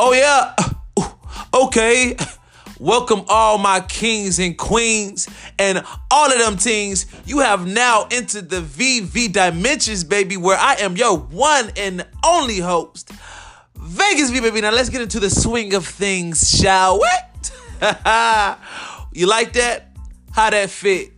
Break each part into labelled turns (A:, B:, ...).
A: Oh yeah. Okay. Welcome all my kings and queens and all of them things. You have now entered the VV dimensions, baby, where I am your one and only host. Vegas V, baby. Now let's get into the swing of things, shall we? you like that? How that fit?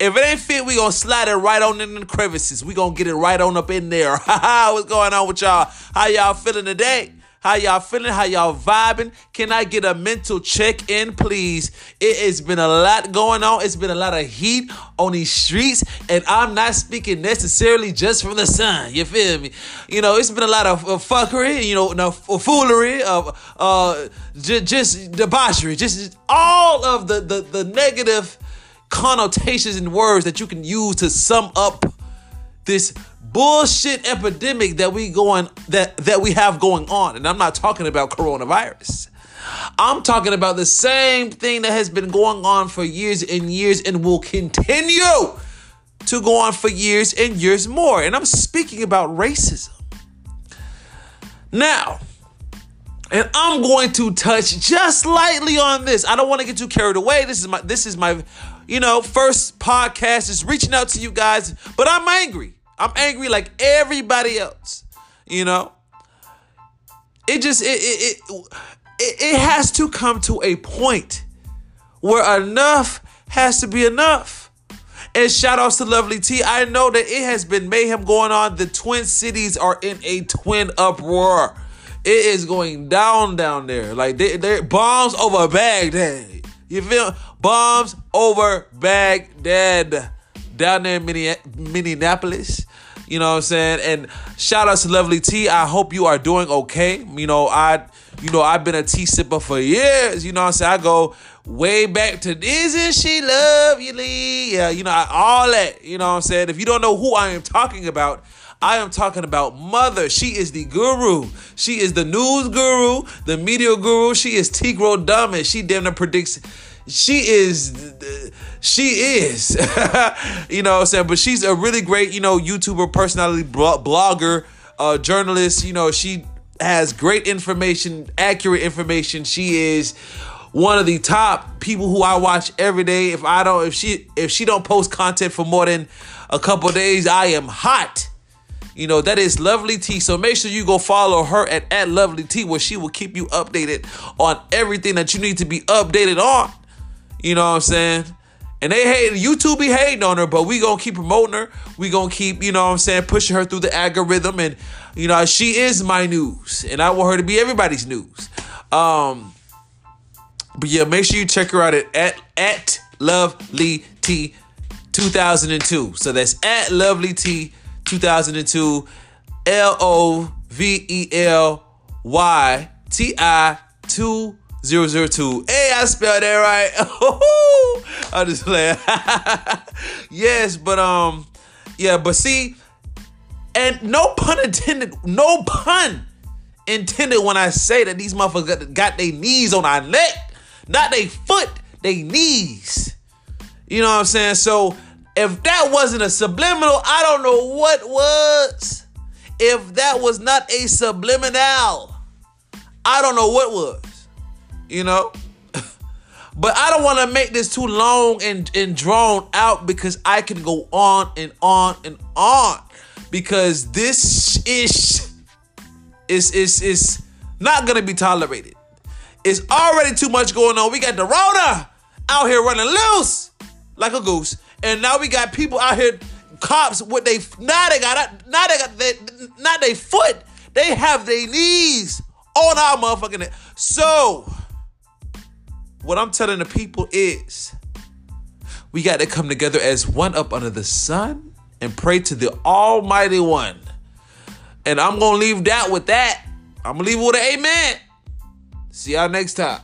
A: If it ain't fit, we gonna slide it right on in the crevices. We gonna get it right on up in there. What's going on with y'all? How y'all feeling today? How y'all feeling? How y'all vibing? Can I get a mental check in, please? It has been a lot going on. It's been a lot of heat on these streets, and I'm not speaking necessarily just from the sun. You feel me? You know, it's been a lot of, fuckery, you know, no, foolery, of uh, j- just debauchery, just all of the, the, the negative connotations and words that you can use to sum up this bullshit epidemic that we going that that we have going on. And i'm not talking about coronavirus. I'm talking about the same thing that has been going on for years and years and will continue to go on for years and years more. And i'm speaking about racism. Now and i'm going to touch just lightly on this. I don't want to get too carried away. This is my this is my you know first podcast is reaching out to you guys but i'm angry I'm angry like everybody else. You know, it just it it it, it has to come to a point where enough has to be enough. And shout outs to Lovely T. I know that it has been mayhem going on. The Twin Cities are in a twin uproar. It is going down down there. Like they, they're bombs over Baghdad. You feel bombs over Baghdad down there in Minneapolis. You know what I'm saying? And shout out to Lovely T. I hope you are doing okay. You know, I you know, I've been a tea sipper for years. You know what I'm saying? I go way back to Isn't She Lovely? Yeah, you know, all that. You know what I'm saying? If you don't know who I am talking about, I am talking about Mother. She is the guru. She is the news guru, the media guru. She is Tigro Dumb, she damn near predicts she is she is you know what i'm saying but she's a really great you know youtuber personality blogger uh journalist you know she has great information accurate information she is one of the top people who i watch every day if i don't if she if she don't post content for more than a couple days i am hot you know, that is Lovely T. So make sure you go follow her at, at Lovely T, where she will keep you updated on everything that you need to be updated on. You know what I'm saying? And they hate YouTube be hating on her, but we gonna keep promoting her. We gonna keep, you know what I'm saying, pushing her through the algorithm. And you know, she is my news. And I want her to be everybody's news. Um but yeah, make sure you check her out at at, at Lovely T 2002. So that's at Lovely T 2002. L O V E L Y T I 2 002. Hey, I spelled that right. I just playing. yes, but um, yeah, but see, and no pun intended, no pun intended when I say that these motherfuckers got, got their knees on our neck, not their foot, they knees. You know what I'm saying? So if that wasn't a subliminal, I don't know what was. If that was not a subliminal, I don't know what was you know? But I don't want to make this too long and, and drawn out because I can go on and on and on. Because this is is is is not gonna be tolerated. It's already too much going on. We got the Rona out here running loose like a goose. And now we got people out here, cops with they now they got now they got they, not their foot. They have their knees on our motherfucking neck. So what I'm telling the people is we got to come together as one up under the sun and pray to the Almighty One. And I'm going to leave that with that. I'm going to leave it with an amen. See y'all next time.